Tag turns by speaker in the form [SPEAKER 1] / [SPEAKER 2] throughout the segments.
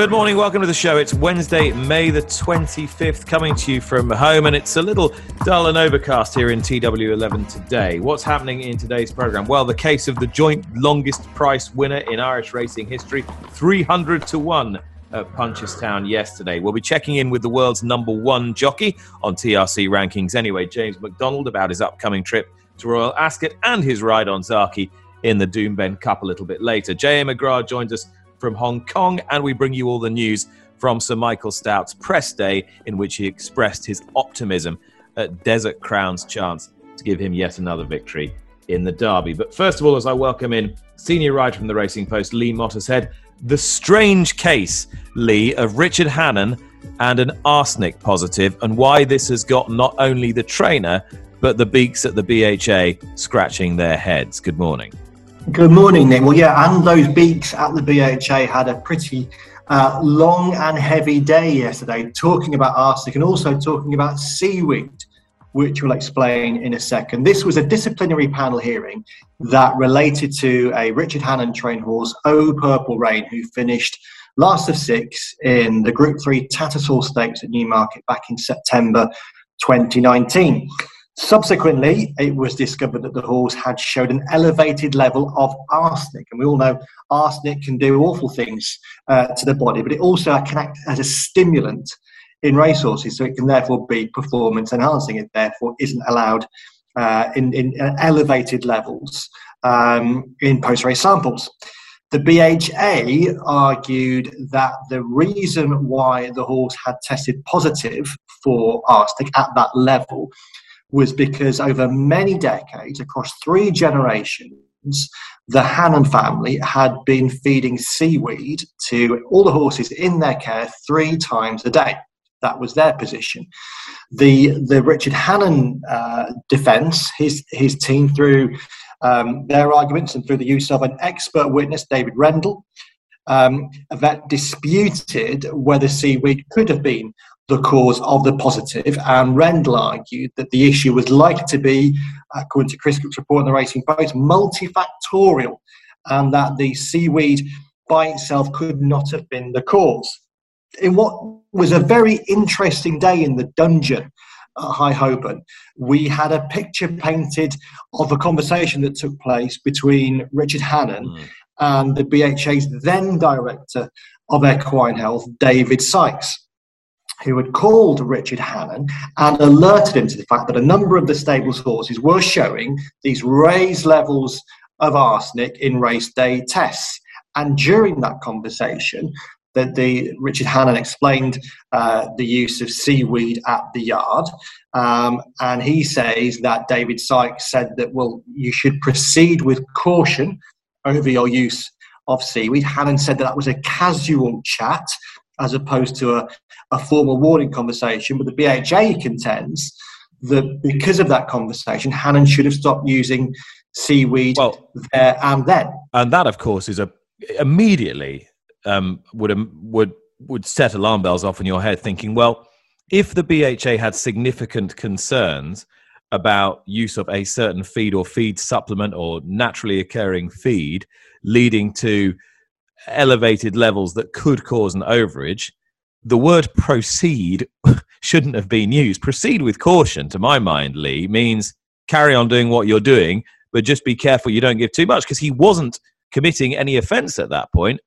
[SPEAKER 1] Good morning, welcome to the show. It's Wednesday, May the 25th, coming to you from home, and it's a little dull and overcast here in TW11 today. What's happening in today's program? Well, the case of the joint longest price winner in Irish racing history, 300 to 1 at Punchestown yesterday. We'll be checking in with the world's number one jockey on TRC rankings anyway, James McDonald, about his upcoming trip to Royal Ascot and his ride on Zaaki in the Doomben Cup a little bit later. J.A. McGrath joins us from Hong Kong, and we bring you all the news from Sir Michael Stoute's press day, in which he expressed his optimism at Desert Crown's chance to give him yet another victory in the Derby. But first of all, as I welcome in senior writer from the Racing Post, Lee Mottershead, the strange case, Lee, of Richard Hannon and an arsenic positive, and why this has got not only the trainer, but the beaks at the BHA scratching their heads. Good morning.
[SPEAKER 2] Good morning, Nick. Well, yeah, and those beaks at the BHA had a pretty uh, long and heavy day yesterday, talking about arsenic and also talking about seaweed, which we'll explain in a second. This was a disciplinary panel hearing that related to a Richard Hannon trained horse, Oh Purple Rain, who finished last of six in the Group 3 Tattersall Stakes at Newmarket back in September 2019. Subsequently, it was discovered that the horse had showed an elevated level of arsenic, and we all know arsenic can do awful things uh, to the body, but it also can act as a stimulant in racehorses, so it can therefore be performance enhancing. It therefore isn't allowed uh, in, in elevated levels um, in post race samples. The BHA argued that the reason why the horse had tested positive for arsenic at that level was because over many decades, across three generations, the Hannon family had been feeding seaweed to all the horses in their care three times a day. That was their position. The the Richard Hannon uh, defence, his his team through um, their arguments and through the use of an expert witness, David Rendell, um, that disputed whether seaweed could have been the cause of the positive, and Rendell argued that the issue was likely to be, according to Chris Cook's report in the Racing Post, multifactorial, and that the seaweed by itself could not have been the cause. In what was a very interesting day in the dungeon at High Holborn, we had a picture painted of a conversation that took place between Richard Hannon mm. and the BHA's then director of equine health, David Sykes who had called Richard Hannon and alerted him to the fact that a number of the stable's horses were showing these raised levels of arsenic in race day tests. And during that conversation, that the Richard Hannon explained uh, the use of seaweed at the yard, um, and he says that David Sykes said that well, you should proceed with caution over your use of seaweed. Hannon said that that was a casual chat as opposed to a, a formal warning conversation. But the BHA contends that because of that conversation, Hannon should have stopped using seaweed well, there and then.
[SPEAKER 1] And that, of course, is a immediately um, would um, would would set alarm bells off in your head, thinking, well, if the BHA had significant concerns about use of a certain feed or feed supplement or naturally occurring feed leading to elevated levels that could cause an overage, the word proceed shouldn't have been used. Proceed with caution, to my mind, Lee, means carry on doing what you're doing, but just be careful you don't give too much because he wasn't committing any offense at that point.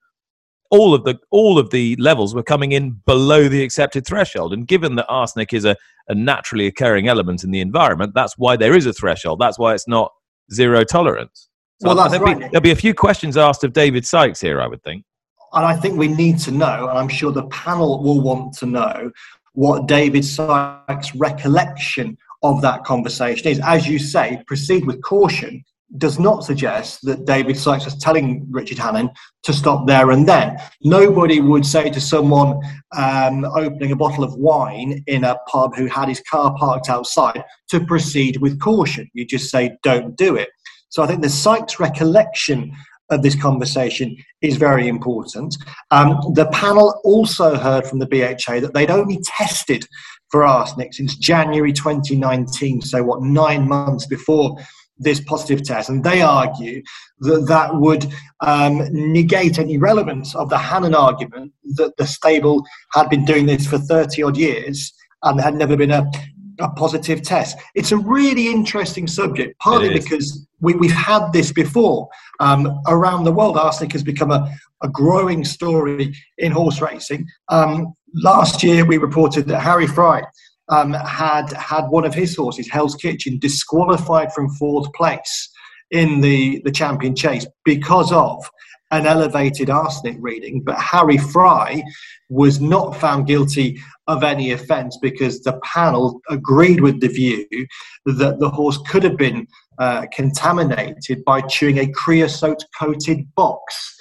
[SPEAKER 1] All of the all of the levels were coming in below the accepted threshold, and given that arsenic is a, a naturally occurring element in the environment, that's why there is a threshold. That's why it's not zero tolerance. So well, that's there'll, right. be, there'll be a few questions asked of David Sykes here, I would think.
[SPEAKER 2] And I think we need to know, and I'm sure the panel will want to know, what David Sykes' recollection of that conversation is. As you say, proceed with caution does not suggest that David Sykes was telling Richard Hannon to stop there and then. Nobody would say to someone um, opening a bottle of wine in a pub who had his car parked outside to proceed with caution. You just say, don't do it. So I think the Sykes recollection of this conversation is very important. Um, the panel also heard from the BHA that they'd only tested for arsenic since January 2019, so what, nine months before this positive test. And they argue that that would um, negate any relevance of the Hannon argument that the stable had been doing this for 30 odd years and there had never been a, a positive test. It's a really interesting subject, partly because we, we've had this before. Um, around the world, arsenic has become a, a growing story in horse racing. Um, last year, we reported that Harry Fry um, had had one of his horses, Hell's Kitchen, disqualified from fourth place in the, the champion chase because of an elevated arsenic reading. But Harry Fry was not found guilty of any offence because the panel agreed with the view that the horse could have been uh, contaminated by chewing a creosote coated box.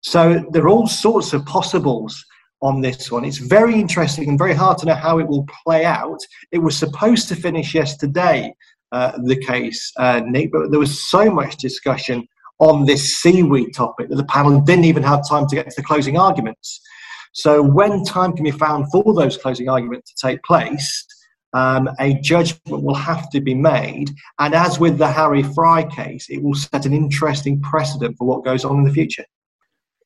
[SPEAKER 2] So there are all sorts of possibles on this one. It's very interesting and very hard to know how it will play out. It was supposed to finish yesterday, uh, the case, uh, Nick, but there was so much discussion on this seaweed topic that the panel didn't even have time to get to the closing arguments. So, when time can be found for those closing arguments to take place, um, a judgment will have to be made. And as with the Harry Fry case, it will set an interesting precedent for what goes on in the future.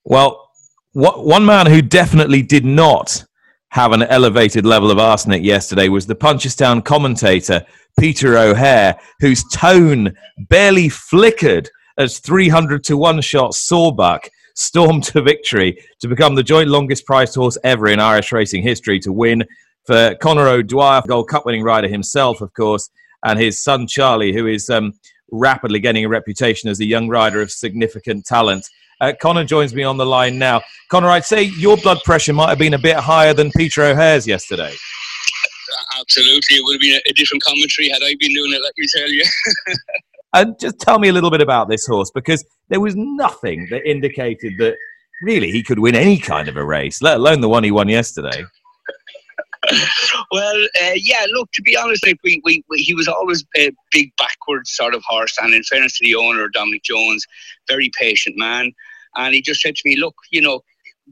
[SPEAKER 1] Well, what, one man who definitely did not have an elevated level of arsenic yesterday was the Punchestown commentator, Peter O'Hare, whose tone barely flickered as 300 to 1 shot Sawbuck stormed to victory to become the joint longest priced horse ever in Irish racing history to win for Conor O'Dwyer, Gold Cup winning rider himself, of course, and his son Charlie, who is um, rapidly getting a reputation as a young rider of significant talent. Uh, Conor joins me on the line now. Conor, I'd say your blood pressure might have been a bit higher than Peter O'Hare's yesterday.
[SPEAKER 3] Absolutely, it would have been a, different commentary had I been doing it. Let me tell you.
[SPEAKER 1] and just tell me a little bit about this horse because there was nothing that indicated that really he could win any kind of a race, let alone the one he won yesterday.
[SPEAKER 3] well, uh, yeah. Look, to be honest, like we, we, we, he was always a big backward sort of horse, and in fairness to the owner, Dominic Jones, very patient man. And he just said to me, look, you know,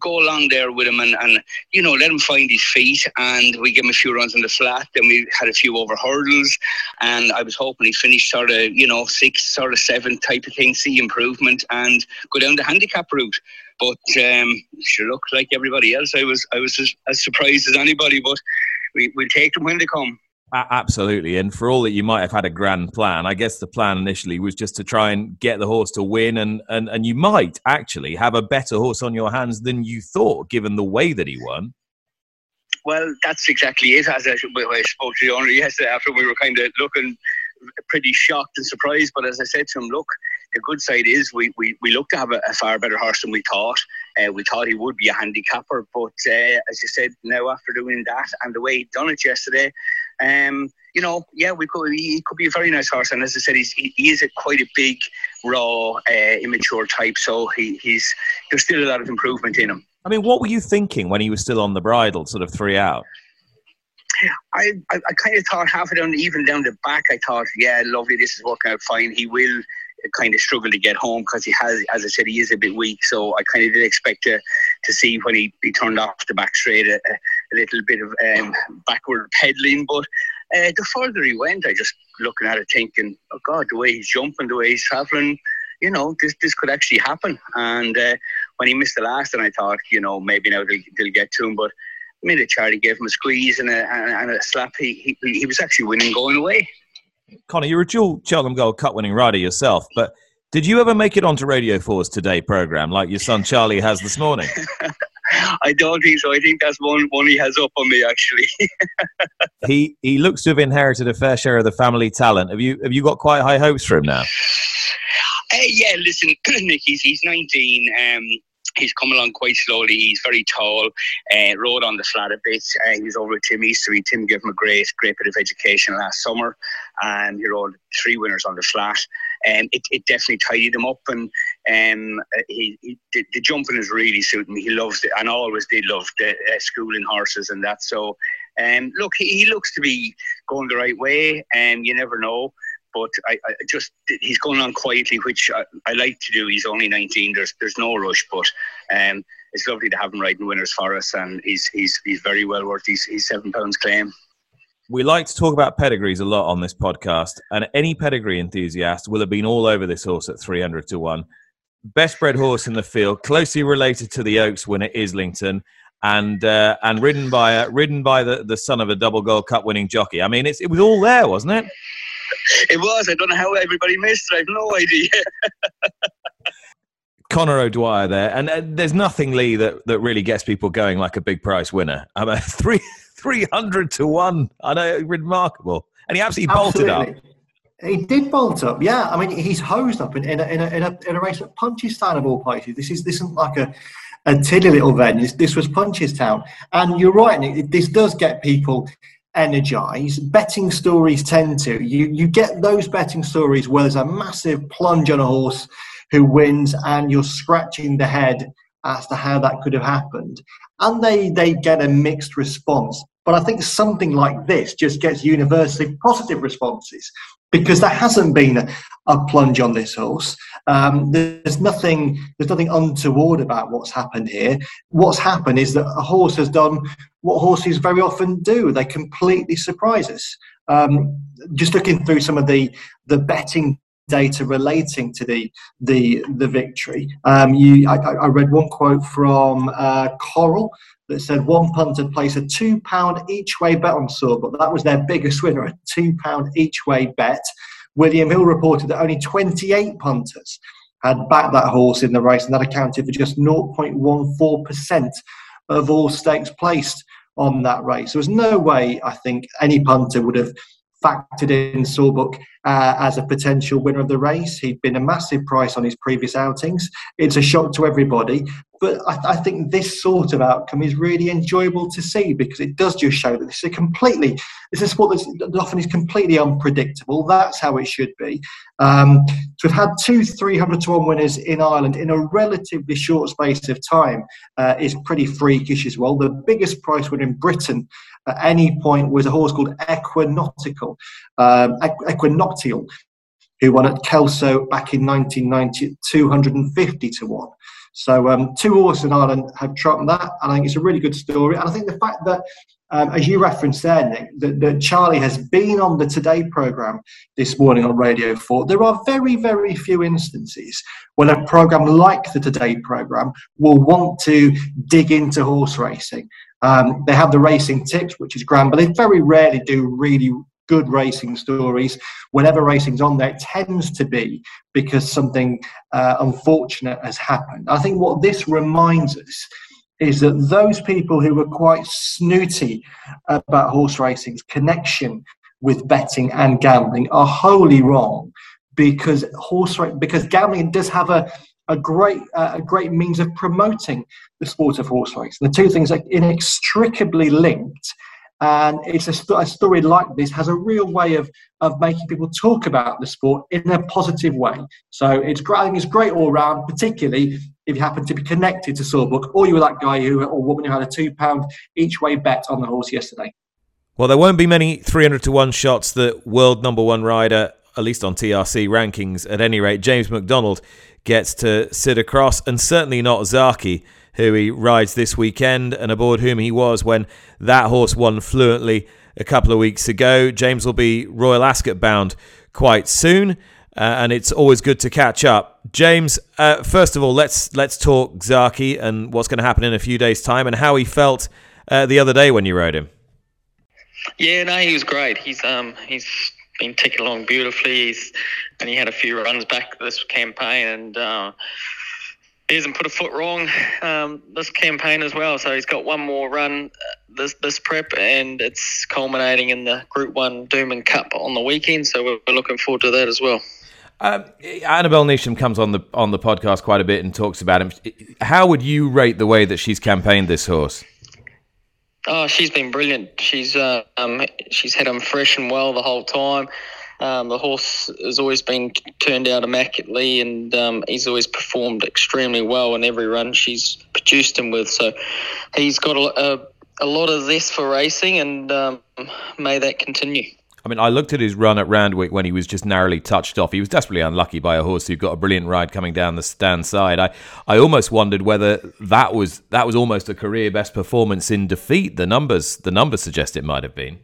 [SPEAKER 3] go along there with him and, and, you know, let him find his feet. And we gave him a few runs in the flat. Then we had a few over hurdles. And I was hoping he finished sort of, you know, six, sort of seven type of thing, see improvement and go down the handicap route. But um, sure, look, like everybody else, I was I was as, as surprised as anybody. But we, we'll take them when they come.
[SPEAKER 1] Absolutely. And for all that you might have had a grand plan, I guess the plan initially was just to try and get the horse to win. And, and, and you might actually have a better horse on your hands than you thought, given the way that he won.
[SPEAKER 3] Well, that's exactly it. As I, I spoke to the owner yesterday after we were kind of looking pretty shocked and surprised. But as I said to him, look, the good side is we, we, we look to have a, a far better horse than we thought. Uh, we thought he would be a handicapper, but uh, as you said, now after doing that and the way he'd done it yesterday, um, you know, yeah, we could. He could be a very nice horse, and as I said, he's he, he is a quite a big, raw, uh, immature type. So he, he's there's still a lot of improvement in him.
[SPEAKER 1] I mean, what were you thinking when he was still on the bridle, sort of three out?
[SPEAKER 3] I, I, I kind of thought half of them, even down the back, I thought, yeah, lovely, this is working out fine. He will kind of struggle to get home because he has, as I said, he is a bit weak. So I kind of did expect to, to see when he, he turned off the back straight a, a little bit of um, backward pedaling. But uh, the further he went, I just looking at it thinking, oh God, the way he's jumping, the way he's traveling, you know, this this could actually happen. And uh, when he missed the last, and I thought, you know, maybe now they'll, they'll get to him. But the minute Charlie gave him a squeeze and a, and a slap, he, he, he was actually winning going away.
[SPEAKER 1] Conor, you're a dual Cheltenham Gold Cup winning rider yourself, but did you ever make it onto Radio 4's Today programme like your son Charlie has this morning?
[SPEAKER 3] I don't think so. I think that's one one he has up on me actually.
[SPEAKER 1] he he looks to have inherited a fair share of the family talent. Have you have you got quite high hopes for him now?
[SPEAKER 3] Uh, yeah, listen, Nick, he's, he's 19. Um, he's come along quite slowly. He's very tall, uh, rode on the flat a bit. Uh, he was over with Tim Easterby. Tim gave him a great, great bit of education last summer, and he rode three winners on the flat. Um, it, it definitely tidied him up, and um, he, he the, the, jumping is really suiting me. He loves it, and always did love the uh, schooling horses and that. So, um, look, he, he looks to be going the right way, and um, you never know but I, I, just he's going on quietly, which I, I, like to do. He's only 19. There's there's no rush, but um, it's lovely to have him riding winners for us, and he's he's he's very well worth his, his seven pounds claim.
[SPEAKER 1] We like to talk about pedigrees a lot on this podcast, and any pedigree enthusiast will have been all over this horse at 300 to one. Best bred horse in the field, closely related to the Oaks winner Islington, and uh, and ridden by uh, ridden by the, the son of a double Gold Cup winning jockey. I mean, it's, it was all there, wasn't it?
[SPEAKER 3] It was. I don't know how everybody missed it. I have no idea.
[SPEAKER 1] Conor O'Dwyer there, and uh, there's nothing Lee that, that really gets people going like a big price winner. I mean, three three hundred to one. I know, remarkable, and he absolutely, absolutely. bolted up.
[SPEAKER 2] He did bolt up, yeah. I mean, he's hosed up in, in, a, in, a, in, a, in a race at Punchestown of all places. This is this isn't like a a tilly little venue. This, this was Punchestown, and you're right. It, this does get people energize. Betting stories tend to. You you get those betting stories where there's a massive plunge on a horse who wins, and you're scratching the head as to how that could have happened, and they they get a mixed response. But I think something like this just gets universally positive responses because there hasn't been a, a plunge on this horse. Um, there's nothing there's nothing untoward about what's happened here. What's happened is that a horse has done what horses very often do. They completely surprise us. Um, just looking through some of the the betting data relating to the the the victory. Um, you, I, I, read one quote from uh, Coral that said one punter placed a two pound each way bet on Sawbuck. That was their biggest winner, a two pound each way bet. William Hill reported that only 28 punters had backed that horse in the race, and that accounted for just 0.14% of all stakes placed on that race. There was no way, I think, any punter would have factored in Sawbuck uh, as a potential winner of the race. He'd been a massive price on his previous outings. It's a shock to everybody. But I, I, think this sort of outcome is really enjoyable to see because it does just show that this is a completely, this is what that often is completely unpredictable. That's how it should be. Um, to have had two 300 to 1 winners in Ireland in a relatively short space of time uh, is pretty freakish as well. The biggest price winner in Britain at any point was a horse called Equinotical, um, Equinoctial, who won at Kelso back in 1990 250 to 1. So um, two horses in Ireland have trumped that, and I think it's a really good story. And I think the fact that, um, as you referenced there, Nick, that, that, Charlie has been on the Today programme this morning on Radio 4, there are very, very few instances when a programme like the Today programme will want to dig into horse racing. Um, they have the racing tips, which is grand, but they very rarely do really good racing stories. Whenever racing's on there, it tends to be because something uh, unfortunate has happened. I think what this reminds us is that those people who were quite snooty about horse racing's connection with betting and gambling are wholly wrong because horse because gambling does have a a great uh, a great means of promoting the sport of horse racing. The two things are inextricably linked, and it's a, st- a, story like this has a real way of of making people talk about the sport in a positive way. So it's great. I think it's great all round, particularly if you happen to be connected to Sawbuck, or you were that guy who or woman who had a two pound each way bet on the horse yesterday.
[SPEAKER 1] Well, there won't be many 300 to 1 shots that world number one rider, at least on TRC rankings at any rate, James McDonald gets to sit across, and certainly not Zaaki, who he rides this weekend and aboard whom he was when that horse won fluently a couple of weeks ago. James will be Royal Ascot bound quite soon. Uh, and it's always good to catch up. James, uh, first of all, let's let's talk Zaaki and what's going to happen in a few days' time, and how he felt uh, the other day when you rode him.
[SPEAKER 4] Yeah, no, he was great. He's um he's been ticking along beautifully. He's and he had a few runs back this campaign, and uh, he hasn't put a foot wrong um, this campaign as well. So he's got one more run uh, this this prep, and it's culminating in the Group One Doomben Cup on the weekend. So we're, we're looking forward to that as well.
[SPEAKER 1] Um, Annabel Neasham comes on the on the podcast quite a bit and talks about him. How would you rate the way that she's campaigned this horse?
[SPEAKER 4] Oh, she's been brilliant. She's uh, um, she's had him fresh and well the whole time. Um, the horse has always been turned out immaculately, and um, he's always performed extremely well in every run she's produced him with. So he's got a, a, a lot of zest for racing, and um, may that continue.
[SPEAKER 1] I mean, I looked at his run at Randwick when he was just narrowly touched off. He was desperately unlucky by a horse who got a brilliant ride coming down the stand side. I, I almost wondered whether that was that was almost a career best performance in defeat. The numbers the numbers suggest it might have been.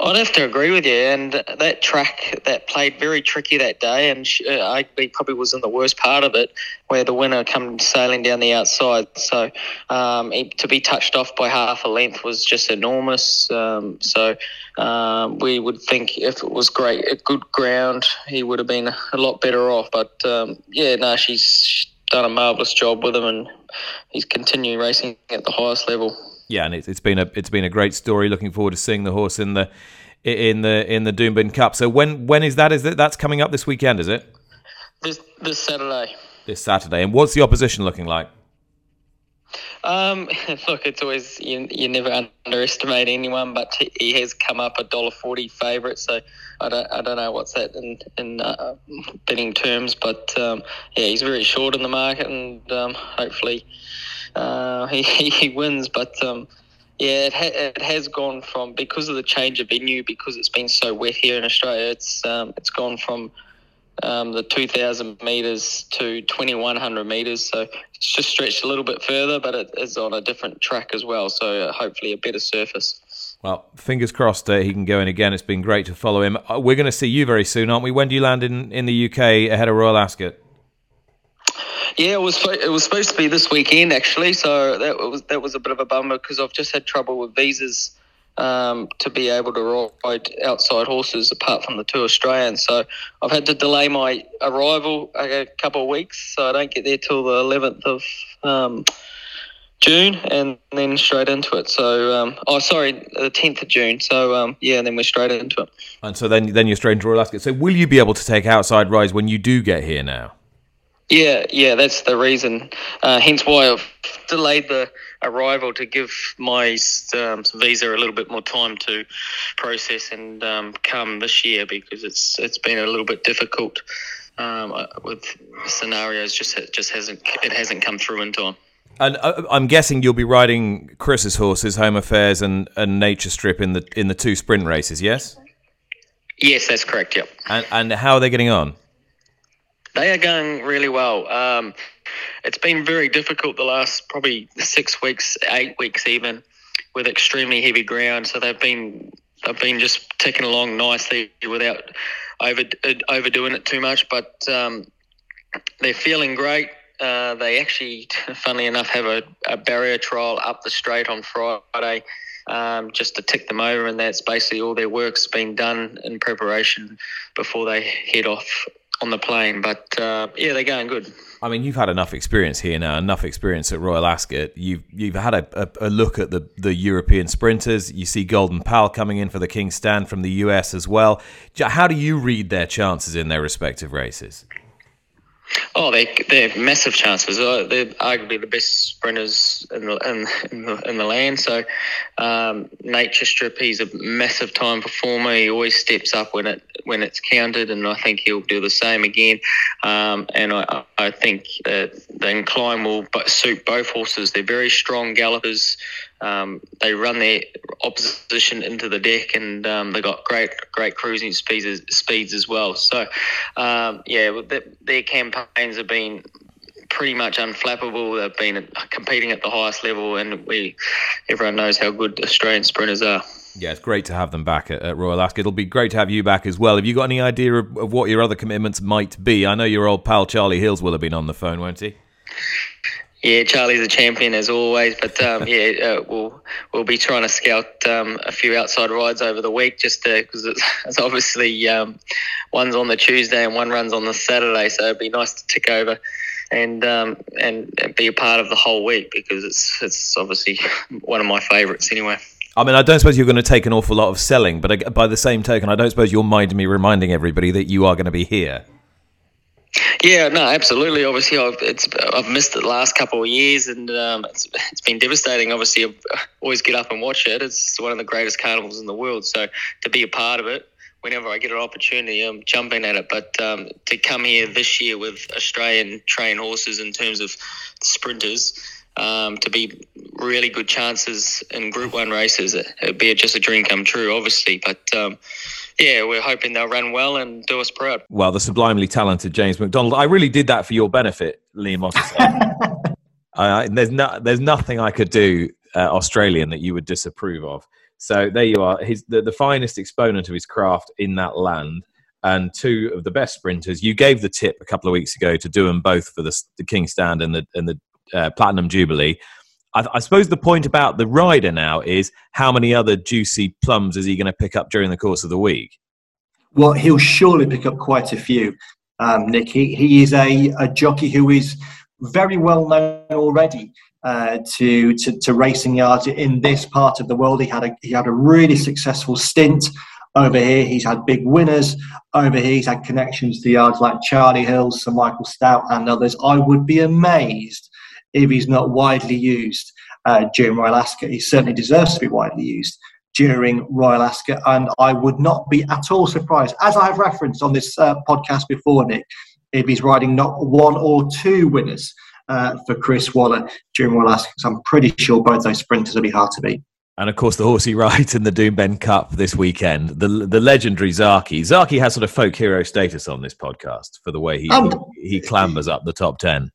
[SPEAKER 4] I'd have to agree with you. And that track that played very tricky that day, and uh, I probably was in the worst part of it, where the winner come sailing down the outside. So um, to be touched off by half a length was just enormous. Um, so um, we would think if it was great, a good ground, he would have been a lot better off. But um, yeah, no, she's done a marvelous job with him, and he's continuing racing at the highest level
[SPEAKER 1] yeah, and it's, it's been a it's been a great story. Looking forward to seeing the horse in the in the in the Doomben Cup. So when when is that? Is it that's coming up this weekend? Is it
[SPEAKER 4] this this Saturday?
[SPEAKER 1] This Saturday. And what's the opposition looking like?
[SPEAKER 4] Um, look, it's always you, you never underestimate anyone, but he has come up a dollar forty favourite, so I don't I don't know what's that in in uh, betting terms, but um, yeah, he's very short in the market, and um, hopefully uh, he, he wins. But um, yeah, it, ha- it has gone from because of the change of venue, because it's been so wet here in Australia. It's um, it's gone from um, the 2,000 meters to 2,100 meters. So it's just stretched a little bit further, but it is on a different track as well. So uh, hopefully a better surface.
[SPEAKER 1] Well, fingers crossed uh, he can go in again. It's been great to follow him. Uh, we're going to see you very soon, aren't we? When do you land in, in the UK ahead of Royal Ascot?
[SPEAKER 4] Yeah, it was it was supposed to be this weekend actually, so that was that was a bit of a bummer because I've just had trouble with visas um, to be able to ride outside horses apart from the two Australians. So I've had to delay my arrival a couple of weeks, so I don't get there till the 11th of um, June, and then straight into it. So, um, oh, sorry, the 10th of June. So, um, yeah, and then we're straight into it.
[SPEAKER 1] And so then, then you're straight into Royal Ascot. So, will you be able to take outside rides when you do get here now?
[SPEAKER 4] Yeah, yeah, that's the reason. Uh, hence why I've delayed the arrival to give my um, visa a little bit more time to process and um, come this year because it's it's been a little bit difficult um, uh, with scenarios. Just just hasn't it hasn't come through in time.
[SPEAKER 1] And uh, I'm guessing you'll be riding Chris's horses, Home Affairs and, and Nature Strip in the in the two sprint races. Yes.
[SPEAKER 4] Yes, that's correct. Yep.
[SPEAKER 1] And and how are they getting on?
[SPEAKER 4] They are going really well. Um, it's been very difficult the last probably six weeks, eight weeks even, with extremely heavy ground. So they've been they've been just ticking along nicely without over overdoing it too much. But um, they're feeling great. Uh, they actually, funnily enough, have a, a, barrier trial up the straight on Friday. Um, just to tick them over, and that's basically all their work's been done in preparation before they head off on the plane. But uh, yeah, they're going good.
[SPEAKER 1] I mean, you've had enough experience here now, enough experience at Royal Ascot. You've you've had a, a, a, look at the, the European sprinters. You see Golden Pal coming in for the King's Stand from the US as well. How do you read their chances in their respective races?
[SPEAKER 4] Oh, they they're massive chances. Uh, they're arguably the best sprinters in the in, in the, in the land. So, um, Nature Strip, he's a massive time performer. He always steps up when it when it's counted, and I think he'll do the same again. Um, and I, I think that the incline will suit both horses. They're very strong gallopers. Um, they run their opposition into the deck, and um, they got great great cruising speeds speeds as well. So, um, yeah, their campaigns have been pretty much unflappable. They've been competing at the highest level, and we everyone knows how good Australian sprinters are.
[SPEAKER 1] Yeah, it's great to have them back at, at, Royal Ascot. It'll be great to have you back as well. Have you got any idea of, of, what your other commitments might be? I know your old pal Charlie Hills will have been on the phone, won't he?
[SPEAKER 4] Yeah, Charlie's a champion as always, but um, yeah, uh, we'll we'll be trying to scout um, a few outside rides over the week, just because it's, it's, obviously um, one's on the Tuesday and one runs on the Saturday, so it'd be nice to tick over and um, and, be a part of the whole week because it's it's obviously one of my favourites anyway.
[SPEAKER 1] I mean, I don't suppose you're going to take an awful lot of selling, but by the same token, I don't suppose you'll mind me reminding everybody that you are going to be here.
[SPEAKER 4] Yeah, no, absolutely. Obviously, I've I've missed it the last couple of years, and um, it's it's been devastating. Obviously, I always get up and watch it. It's one of the greatest carnivals in the world. So to be a part of it whenever I get an opportunity, I'm jumping at it. But um, to come here this year with Australian trained horses in terms of sprinters, um, to be really good chances in Group One races, it'd be just a dream come true, obviously. But um, yeah, we're hoping they'll run well and do us proud.
[SPEAKER 1] Well, the sublimely talented James McDonald, I really did that for your benefit, Lee Mottershead. uh, there's no, there's nothing I could do uh, Australian that you would disapprove of. So there you are. He's the, the finest exponent of his craft in that land, and two of the best sprinters. You gave the tip a couple of weeks ago to do them both for the, the King Stand and the and the uh, Platinum Jubilee. I, I, suppose the point about the rider now is how many other juicy plums is he going to pick up during the course of the week?
[SPEAKER 2] Well, he'll surely pick up quite a few, um, Nick. He, he is a, a jockey who is very well known already uh, to, to, to racing yards in this part of the world. He had a he had a really successful stint over here. He's had big winners over here. He's had connections to yards like Charlie Hills, Sir Michael Stoute, and others. I would be amazed if he's not widely used uh, during Royal Ascot. He certainly deserves to be widely used during Royal Ascot, and I would not be at all surprised, as I have referenced on this uh, podcast before, Nick, if he's riding not one or two winners uh, for Chris Waller during Royal Ascot. I'm pretty sure both those sprinters will be hard to beat.
[SPEAKER 1] And of course, the horse he rides in the Doomben Cup this weekend, the the legendary Zaaki. Zaaki has sort of folk hero status on this podcast for the way he um, he clambers up the top ten.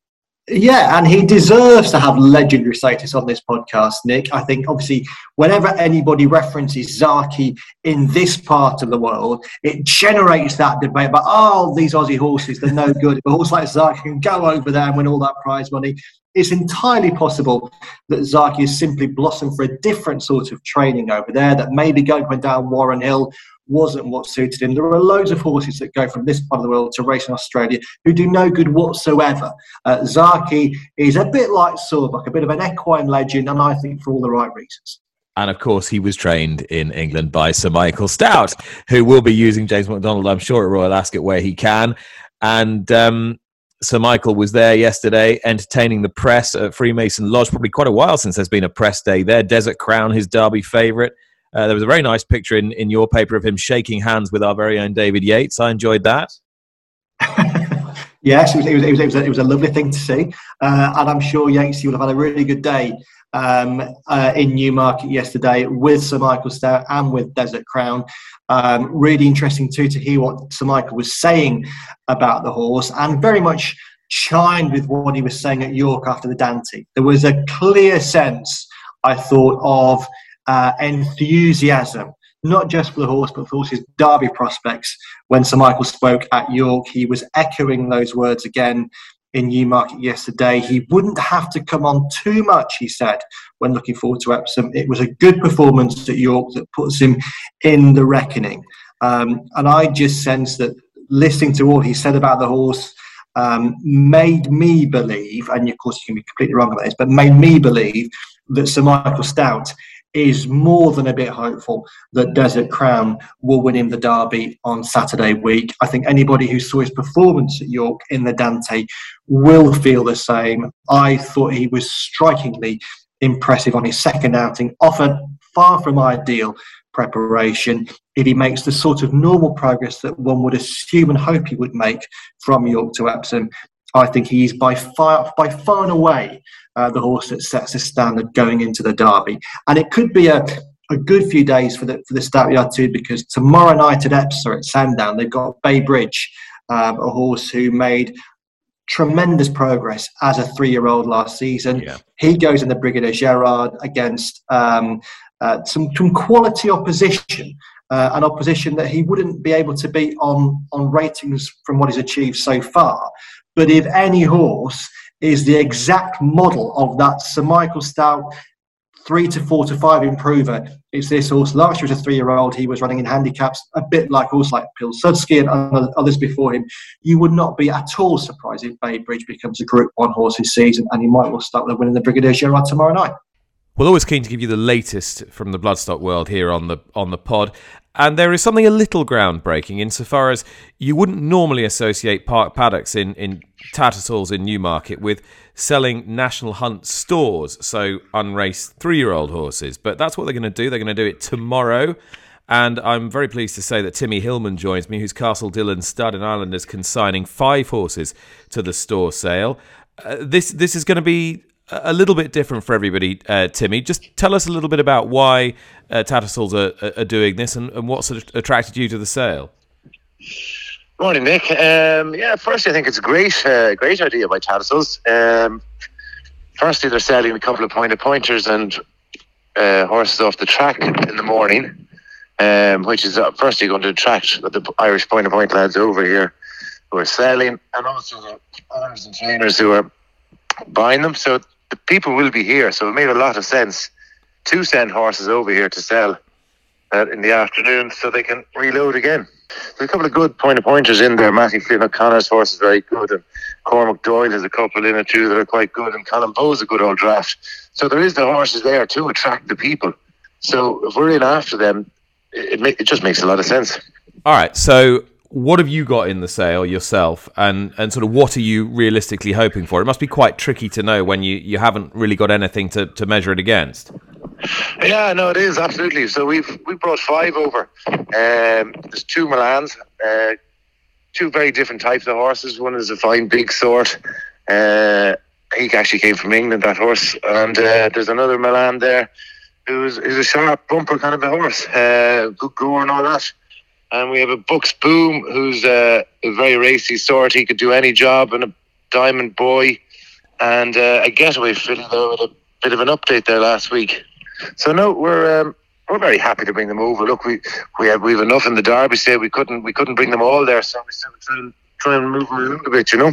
[SPEAKER 2] Yeah, and he deserves to have legendary status on this podcast, Nick. I think obviously whenever anybody references Zaaki in this part of the world, it generates that debate about oh these Aussie horses they're no good. A horse like Zaaki can go over there and win all that prize money. It's entirely possible that Zaaki has simply blossomed for a different sort of training over there. That maybe going down Warren Hill wasn't what suited him. There are loads of horses that go from this part of the world to race in Australia who do no good whatsoever. Uh, Zaaki is a bit like Sawbuck, a bit of an equine legend, and I think for all the right reasons.
[SPEAKER 1] And of course, he was trained in England by Sir Michael Stoute, who will be using James McDonald, I'm sure, at Royal Ascot where he can. And um, Sir Michael was there yesterday entertaining the press at Freemason Lodge. Probably quite a while since there's been a press day there. Desert Crown, his Derby favourite. Uh, there was a very nice picture in, in your paper of him shaking hands with our very own David Yates. I enjoyed that.
[SPEAKER 2] yes, it was, it, was, it, was, a, it was a lovely thing to see. Uh, and I'm sure Yates, you would have had a really good day um, uh, in Newmarket yesterday with Sir Michael Stoute and with Desert Crown. Um, really interesting too to hear what Sir Michael was saying about the horse and very much chimed with what he was saying at York after the Dante. There was a clear sense, I thought, of uh, enthusiasm, not just for the horse, but for his Derby prospects. When Sir Michael spoke at York, he was echoing those words again in Newmarket yesterday. He wouldn't have to come on too much, he said, when looking forward to Epsom. It was a good performance at York that puts him in the reckoning. Um, and I just sense that listening to all he said about the horse um, made me believe, and of course you can be completely wrong about this, but made me believe that Sir Michael Stoute is more than a bit hopeful that Desert Crown will win him the Derby on Saturday week. I think anybody who saw his performance at York in the Dante will feel the same. I thought he was strikingly impressive on his second outing, often far from ideal preparation. If he makes the sort of normal progress that one would assume and hope he would make from York to Epsom, I think he's by far, by far and away uh, the horse that sets the standard going into the Derby. And it could be a, a good few days for the for the Stoute Yard too, because tomorrow night at Epsom at Sandown they've got Bay Bridge, um, a horse who made tremendous progress as a three-year-old last season. Yeah. He goes in the Brigadier Gerard against um, uh, some, some quality opposition. Uh, an opposition that he wouldn't be able to beat on on ratings from what he's achieved so far. But if any horse is the exact model of that Sir Michael Stoute three to four to five improver. It's this horse. Last year, as a three-year-old, he was running in handicaps a bit like horse like Pilsudski and others before him. You would not be at all surprised if Bay Bridge becomes a Group One horse this season, and he might well start with winning the Brigadier Gerard tomorrow night.
[SPEAKER 1] Well, always keen to give you the latest from the bloodstock world here on the on the pod. And there is something a little groundbreaking insofar as you wouldn't normally associate park paddocks in, in Tattersall's in Newmarket with selling National Hunt stores, so unraced three year old horses. But that's what they're going to do. They're going to do it tomorrow. And I'm very pleased to say that Timmy Hillman joins me, who's Castle Dillon Stud in Ireland, is consigning five horses to the store sale. Uh, this this is going to be a little bit different for everybody, uh, Timmy. Just tell us a little bit about why uh, Tattersalls are, are, doing this and, and what sort of attracted you to the sale.
[SPEAKER 5] Morning, Nick. Um, yeah, firstly, I think it's a great, uh, great idea by Tattersalls. Um, firstly, they're selling a couple of pointed pointers and uh, horses off the track in the morning, um, which is uh, firstly going to attract the Irish pointer point point lads over here who are selling, and also the owners and trainers who are buying them. So the people will be here. So it made a lot of sense to send horses over here to sell uh, in the afternoon so they can reload again. There's a couple of good point of pointers in there. Matthew Flynn O'Connor's horse is very good, and Cormac Doyle has a couple in it too that are quite good, and Colin Bowe's a good old draft. So there is the horses there to attract the people. So if we're in after them, it, it, it just makes a lot of sense.
[SPEAKER 1] All right. So what have you got in the sale yourself? And and sort of what are you realistically hoping for? It must be quite tricky to know when you you haven't really got anything to, to measure it against.
[SPEAKER 5] Yeah no it is absolutely. So we've we brought five over. Um, there's two milans uh, two very different types of horses. One is a fine big sort. Uh, he actually came from england that horse. And uh, there's another milan there who's, who's a sharp bumper kind of a horse. Uh, good gore and all that and we have a Buck's Boum, who's a, a, very racy sort. He could do any job, and a Diamond Boy, and uh, a Getaway filly there with a bit of an update there last week. So no, we're um, we're very happy to bring them over. Look, we we have we have enough in the Derby state. We couldn't we couldn't bring them all there, so we still try and try and move them around a bit, you know.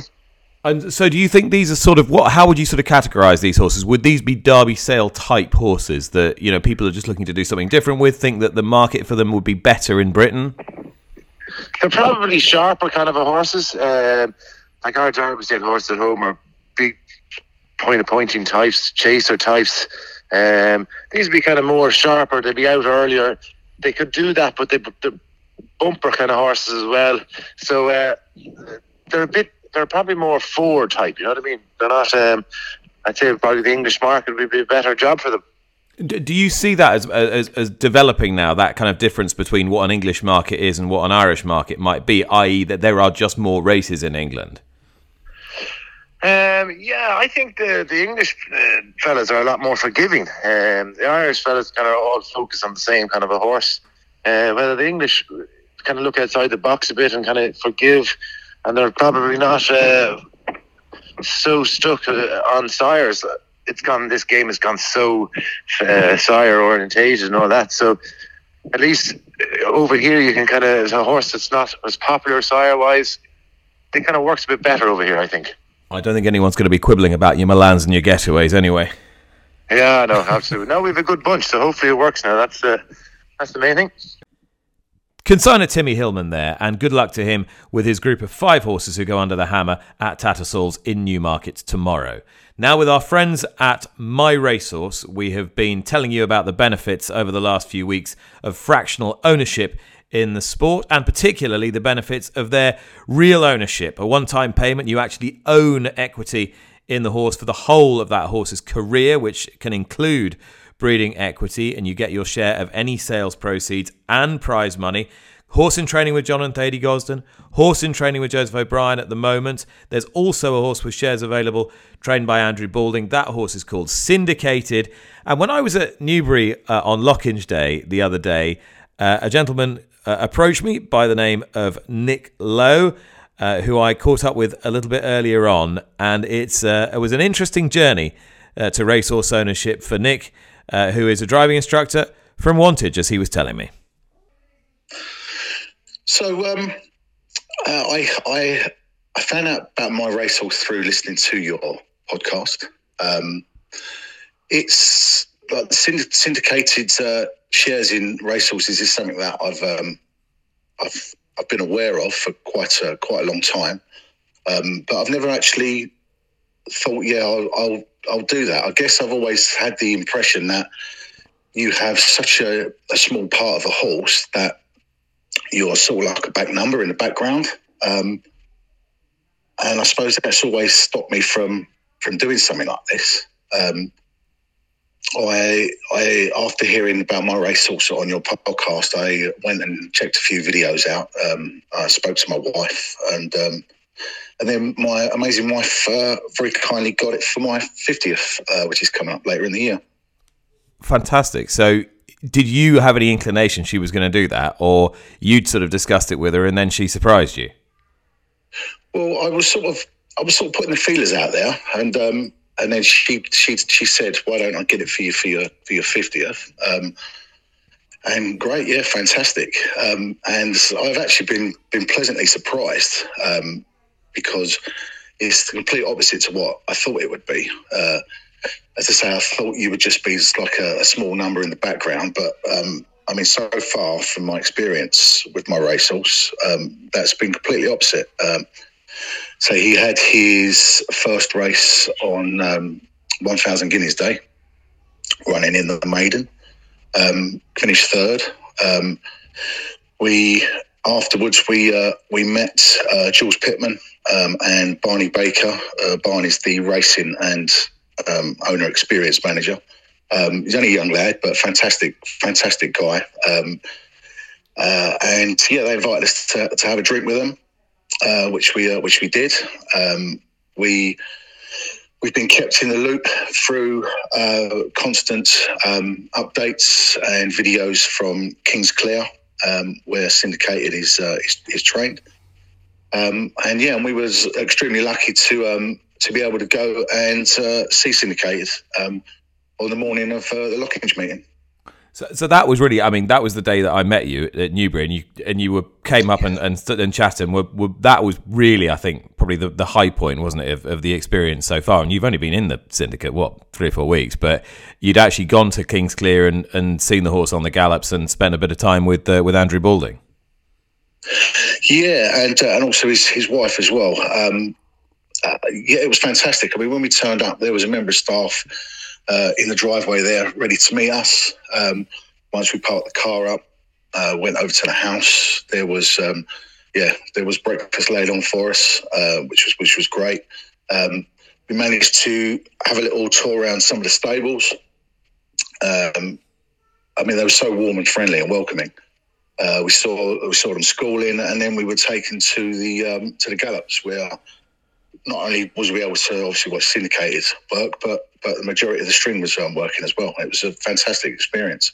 [SPEAKER 1] And so, do you think these are sort of what? How would you sort of categorize these horses? Would these be Derby sale type horses that you know people are just looking to do something different with? Think that the market for them would be better in Britain?
[SPEAKER 5] They're probably sharper kind of horses. Uh, like our Derby sale horses at home are big point of pointing types, chaser types. Um, these would be kind of more sharper. They'd be out earlier. They could do that, but they, are bumper kind of horses as well. So uh, they're a bit they're probably more Ford type. You know what I mean? They're not. Um, I'd say probably the English market would be a better job for them.
[SPEAKER 1] Do you see that as, as, as developing now? That kind of difference between what an English market is and what an Irish market might be, i.e., that there are just more races in England.
[SPEAKER 5] Um, yeah, I think the the English uh, fellas are a lot more forgiving. Um, the Irish fellas kind of all focus on the same kind of a horse. Uh, whether the English kind of look outside the box a bit and kind of forgive and they're probably not uh, so stuck uh, on sires. It's gone. This game has gone so uh, sire orientated and all that. So at least uh, over here, you can kind of as a horse that's not as popular sire wise. It kind of works a bit better over here, I think.
[SPEAKER 1] I don't think anyone's going to be quibbling about your Milans and your getaways anyway.
[SPEAKER 5] Yeah, no, absolutely. no, we have a good bunch, so hopefully it works now. That's uh, that's the main thing.
[SPEAKER 1] Consigner Timmy Hillman there, and good luck to him with his group of five horses who go under the hammer at Tattersalls in Newmarket tomorrow. Now, with our friends at My Racehorse, we have been telling you about the benefits over the last few weeks of fractional ownership in the sport, and particularly the benefits of their real ownership. A one time payment, you actually own equity in the horse for the whole of that horse's career, which can include breeding equity, and you get your share of any sales proceeds and prize money. Horse in training with John and Thady Gosden, horse in training with Joseph O'Brien at the moment. There's also a horse with shares available, trained by Andrew Balding. That horse is called Syndicated. And when I was at Newbury uh, on Lockinge Day the other day, uh, a gentleman uh, approached me by the name of Nick Lowe. Uh, who I caught up with a little bit earlier on, and it's uh, it was an interesting journey uh, to racehorse ownership for Nick uh, who is a driving instructor from Wantage, as he was telling me.
[SPEAKER 6] So um, uh, I, I, I found out about my racehorse through listening to your podcast. Um, it's like syndicated uh, shares in racehorses is something that I've um, I've I've been aware of for quite a quite a long time, um, but I've never actually thought, yeah, I'll, I'll I'll do that. I guess I've always had the impression that you have such a, a small part of a horse that you're sort of like a back number in the background. Um, and I suppose that's always stopped me from from doing something like this. Um, I, I after hearing about my racehorse on your podcast, I went and checked a few videos out. Um, I spoke to my wife, and um, and then my amazing wife uh, very kindly got it for my fiftieth, uh, which is coming up later in the year.
[SPEAKER 1] Fantastic. So, did you have any inclination she was going to do that, or you'd sort of discussed it with her and then she surprised you?
[SPEAKER 6] Well, I was sort of I was sort of putting the feelers out there, and um, and then she she she said, "Why don't I get it for you for your for your fiftieth? Um, and great, yeah, fantastic. Um, and I've actually been been pleasantly surprised um, because it's the complete opposite to what I thought it would be. Uh, as I say, I thought you would just be like a, a small number in the background, but um, I mean, so far from my experience with my racehorse, um, that's been completely opposite. Um, so he had his first race on um, 1,000 Guineas Day, running in the maiden. Um, finished third. Um, we afterwards we uh, we met uh, Jules Pittman um, and Barney Baker. Uh, Barney's the racing and um, owner experience manager. Um, he's only a young lad, but fantastic, fantastic guy. Um, uh, and yeah, they invited us to, to have a drink with them uh, which we uh, which we did. Um, we we've been kept in the loop through uh, constant um, updates and videos from Kingsclere, um, where syndicated is, uh, is, is trained. Um, and yeah, and we was extremely lucky to um, to be able to go and uh, see syndicated um, on the morning of the Lockinge meeting.
[SPEAKER 1] So, so that was really, I mean, that was the day that I met you at Newbury, and you and you were came up and and stood and chatted. And were, were, that was really, I think, probably the, the high point, wasn't it, of, of the experience so far? And you've only been in the syndicate what three or four weeks, but you'd actually gone to Kingsclere and, and seen the horse on the gallops and spent a bit of time with uh, with Andrew Balding.
[SPEAKER 6] Yeah, and uh, and also his his wife as well. Um, uh, yeah, it was fantastic. I mean, when we turned up, there was a member of staff uh, in the driveway there, ready to meet us. Um, once we parked the car up, uh, went over to the house. There was, um, yeah, there was breakfast laid on for us, uh, which was which was great. Um, we managed to have a little tour around some of the stables. Um, I mean, they were so warm and friendly and welcoming. Uh, we saw we saw them schooling, and then we were taken to the um, to the gallops where not only was we able to obviously watch syndicated work, but but the majority of the string was um, working as well. It was a fantastic experience.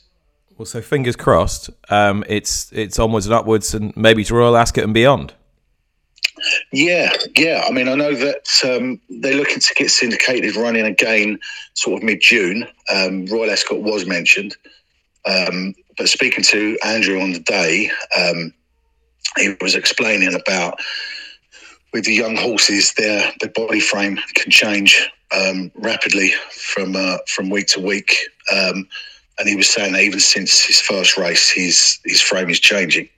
[SPEAKER 1] Well, so fingers crossed. Um, it's it's onwards and upwards, and maybe to Royal Ascot and beyond.
[SPEAKER 6] Yeah, yeah. I mean, I know that um, they're looking to get syndicated running again, sort of mid June. Um, Royal Ascot was mentioned, um, but speaking to Andrew on the day, um, he was explaining about with the young horses, their their body frame can change um, rapidly from uh, from week to week. Um, and he was saying that even since his first race, his his frame is changing.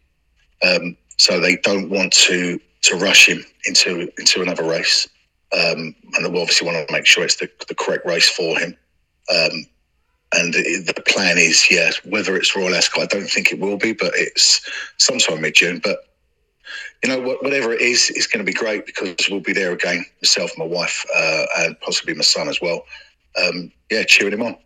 [SPEAKER 6] Um, so they don't want to to rush him into into another race, um, and they obviously want to make sure it's the, the correct race for him. And the, the plan is, yeah, whether it's Royal Ascot, I don't think it will be, but it's sometime mid June. But you know, whatever it is, it's going to be great because we'll be there again, myself, my wife, uh, and possibly my son as well. Um, yeah, cheering him on.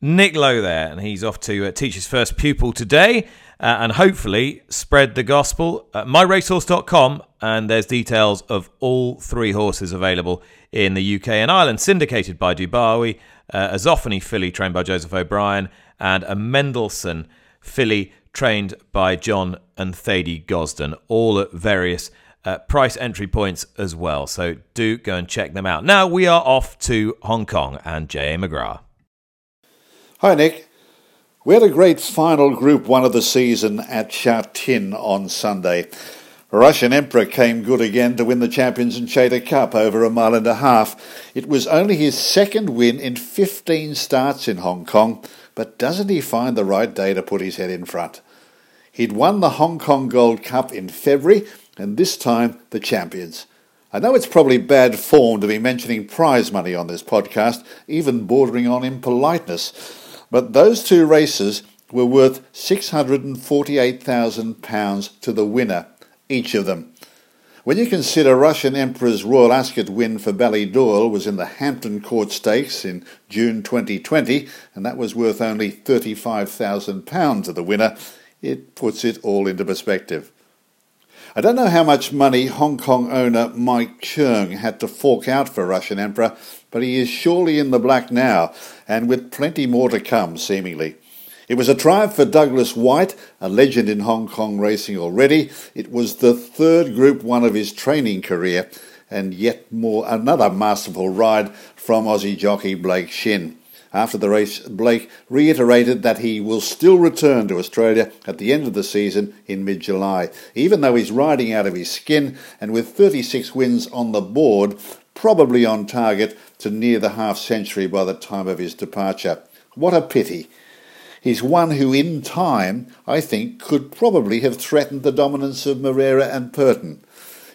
[SPEAKER 1] Nick Lowe there, and he's off to uh, teach his first pupil today uh, and hopefully spread the gospel at myracehorse.com. And there's details of all three horses available in the UK and Ireland, syndicated by Dubawi, uh, a Zoffany filly trained by Joseph O'Brien, and a Mendelssohn filly trained by John and Thady Gosden, all at various uh, price entry points as well. So do go and check them out. Now we are off to Hong Kong and J.A. McGrath.
[SPEAKER 7] Hi, Nick. We had a great final Group 1 of the season at Sha Tin on Sunday. Russian Emperor came good again to win the Champions and Chater Cup over a mile and a half. It was only his second win in 15 starts in Hong Kong but doesn't he find the right day to put his head in front? He'd won the Hong Kong Gold Cup in February, and this time the champions. I know it's probably bad form to be mentioning prize money on this podcast, even bordering on impoliteness, but those two races were worth £648,000 to the winner, each of them. When you consider Russian Emperor's Royal Ascot win for Ballydoyle was in the Hampton Court Stakes in June 2020, and that was worth only £35,000 to the winner, it puts it all into perspective. I don't know how much money Hong Kong owner Mike Cheung had to fork out for Russian Emperor, but he is surely in the black now, and with plenty more to come, seemingly. It was a triumph for Douglas Whyte, a legend in Hong Kong racing already. It was the third Group 1 of his training career, and yet more another masterful ride from Aussie jockey Blake Shinn. After the race, Blake reiterated that he will still return to Australia at the end of the season in mid July, even though he's riding out of his skin and with 36 wins on the board, probably on target to near the half century by the time of his departure. What a pity! He's one who, in time, I think, could probably have threatened the dominance of Moreira and Purton.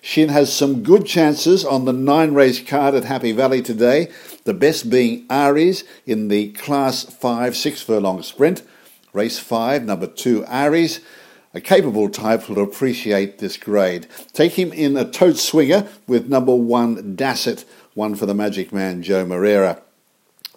[SPEAKER 7] Shinn has some good chances on the nine race card at Happy Valley today, the best being Aries in the Class 5 six furlong sprint. Race 5, number 2 Aries. A capable type will appreciate this grade. Take him in a tote swinger with number 1 Dasset, one for the Magic Man Joe Moreira.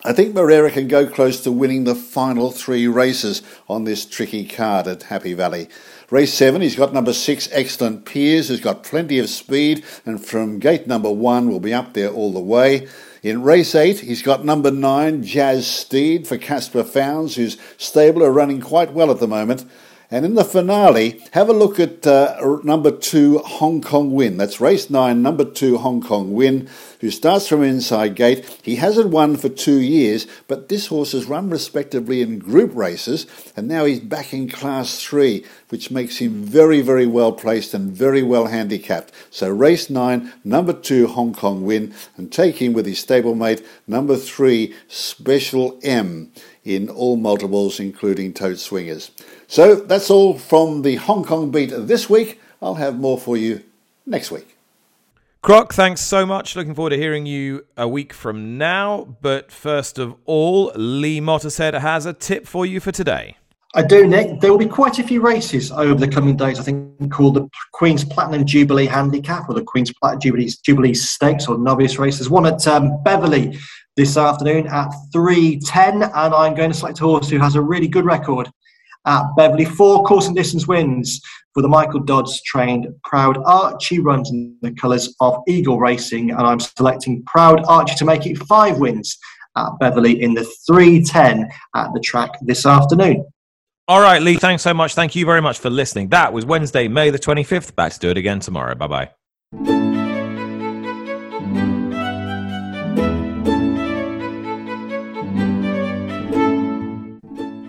[SPEAKER 7] I think Moreira can go close to winning the final three races on this tricky card at Happy Valley. Race 7, he's got number 6, Excellent Piers, who's got plenty of speed, and from gate number 1 will be up there all the way. In race 8, he's got number 9, Jazz Steed for Caspar Fownes, whose stable are running quite well at the moment. And in the finale, have a look at uh, number two, Hong Kong Win. That's race nine, number two, Hong Kong Win, who starts from inside gate. He hasn't won for two years, but this horse has run respectively in group races, and now he's back in class three, which makes him very, very well placed and very well handicapped. So race nine, number two, Hong Kong Win, and take him with his stablemate, number three, Special M in all multiples, including tote swingers. So that's all from the Hong Kong beat this week. I'll have more for you next week.
[SPEAKER 1] Croc, thanks so much. Looking forward to hearing you a week from now. But first of all, Lee Mottershead has a tip for you for today.
[SPEAKER 2] I do, Nick. There will be quite a few races over the coming days. I think called the Queen's Platinum Jubilee Handicap or the Queen's Platinum Jubilee, Jubilee Stakes or novice races. One at um, Beverley this afternoon at 3.10 and I'm going to select a horse who has a really good record at Beverley. Four course and distance wins for the Michael Dods trained Proud Archie runs in the colours of Eagle Racing and I'm selecting Proud Archie to make it five wins at Beverley in the 3.10 at the track this afternoon.
[SPEAKER 1] All right, Lee, thanks so much. Thank you very much for listening. That was Wednesday, May the 25th. Back to do it again tomorrow. Bye bye.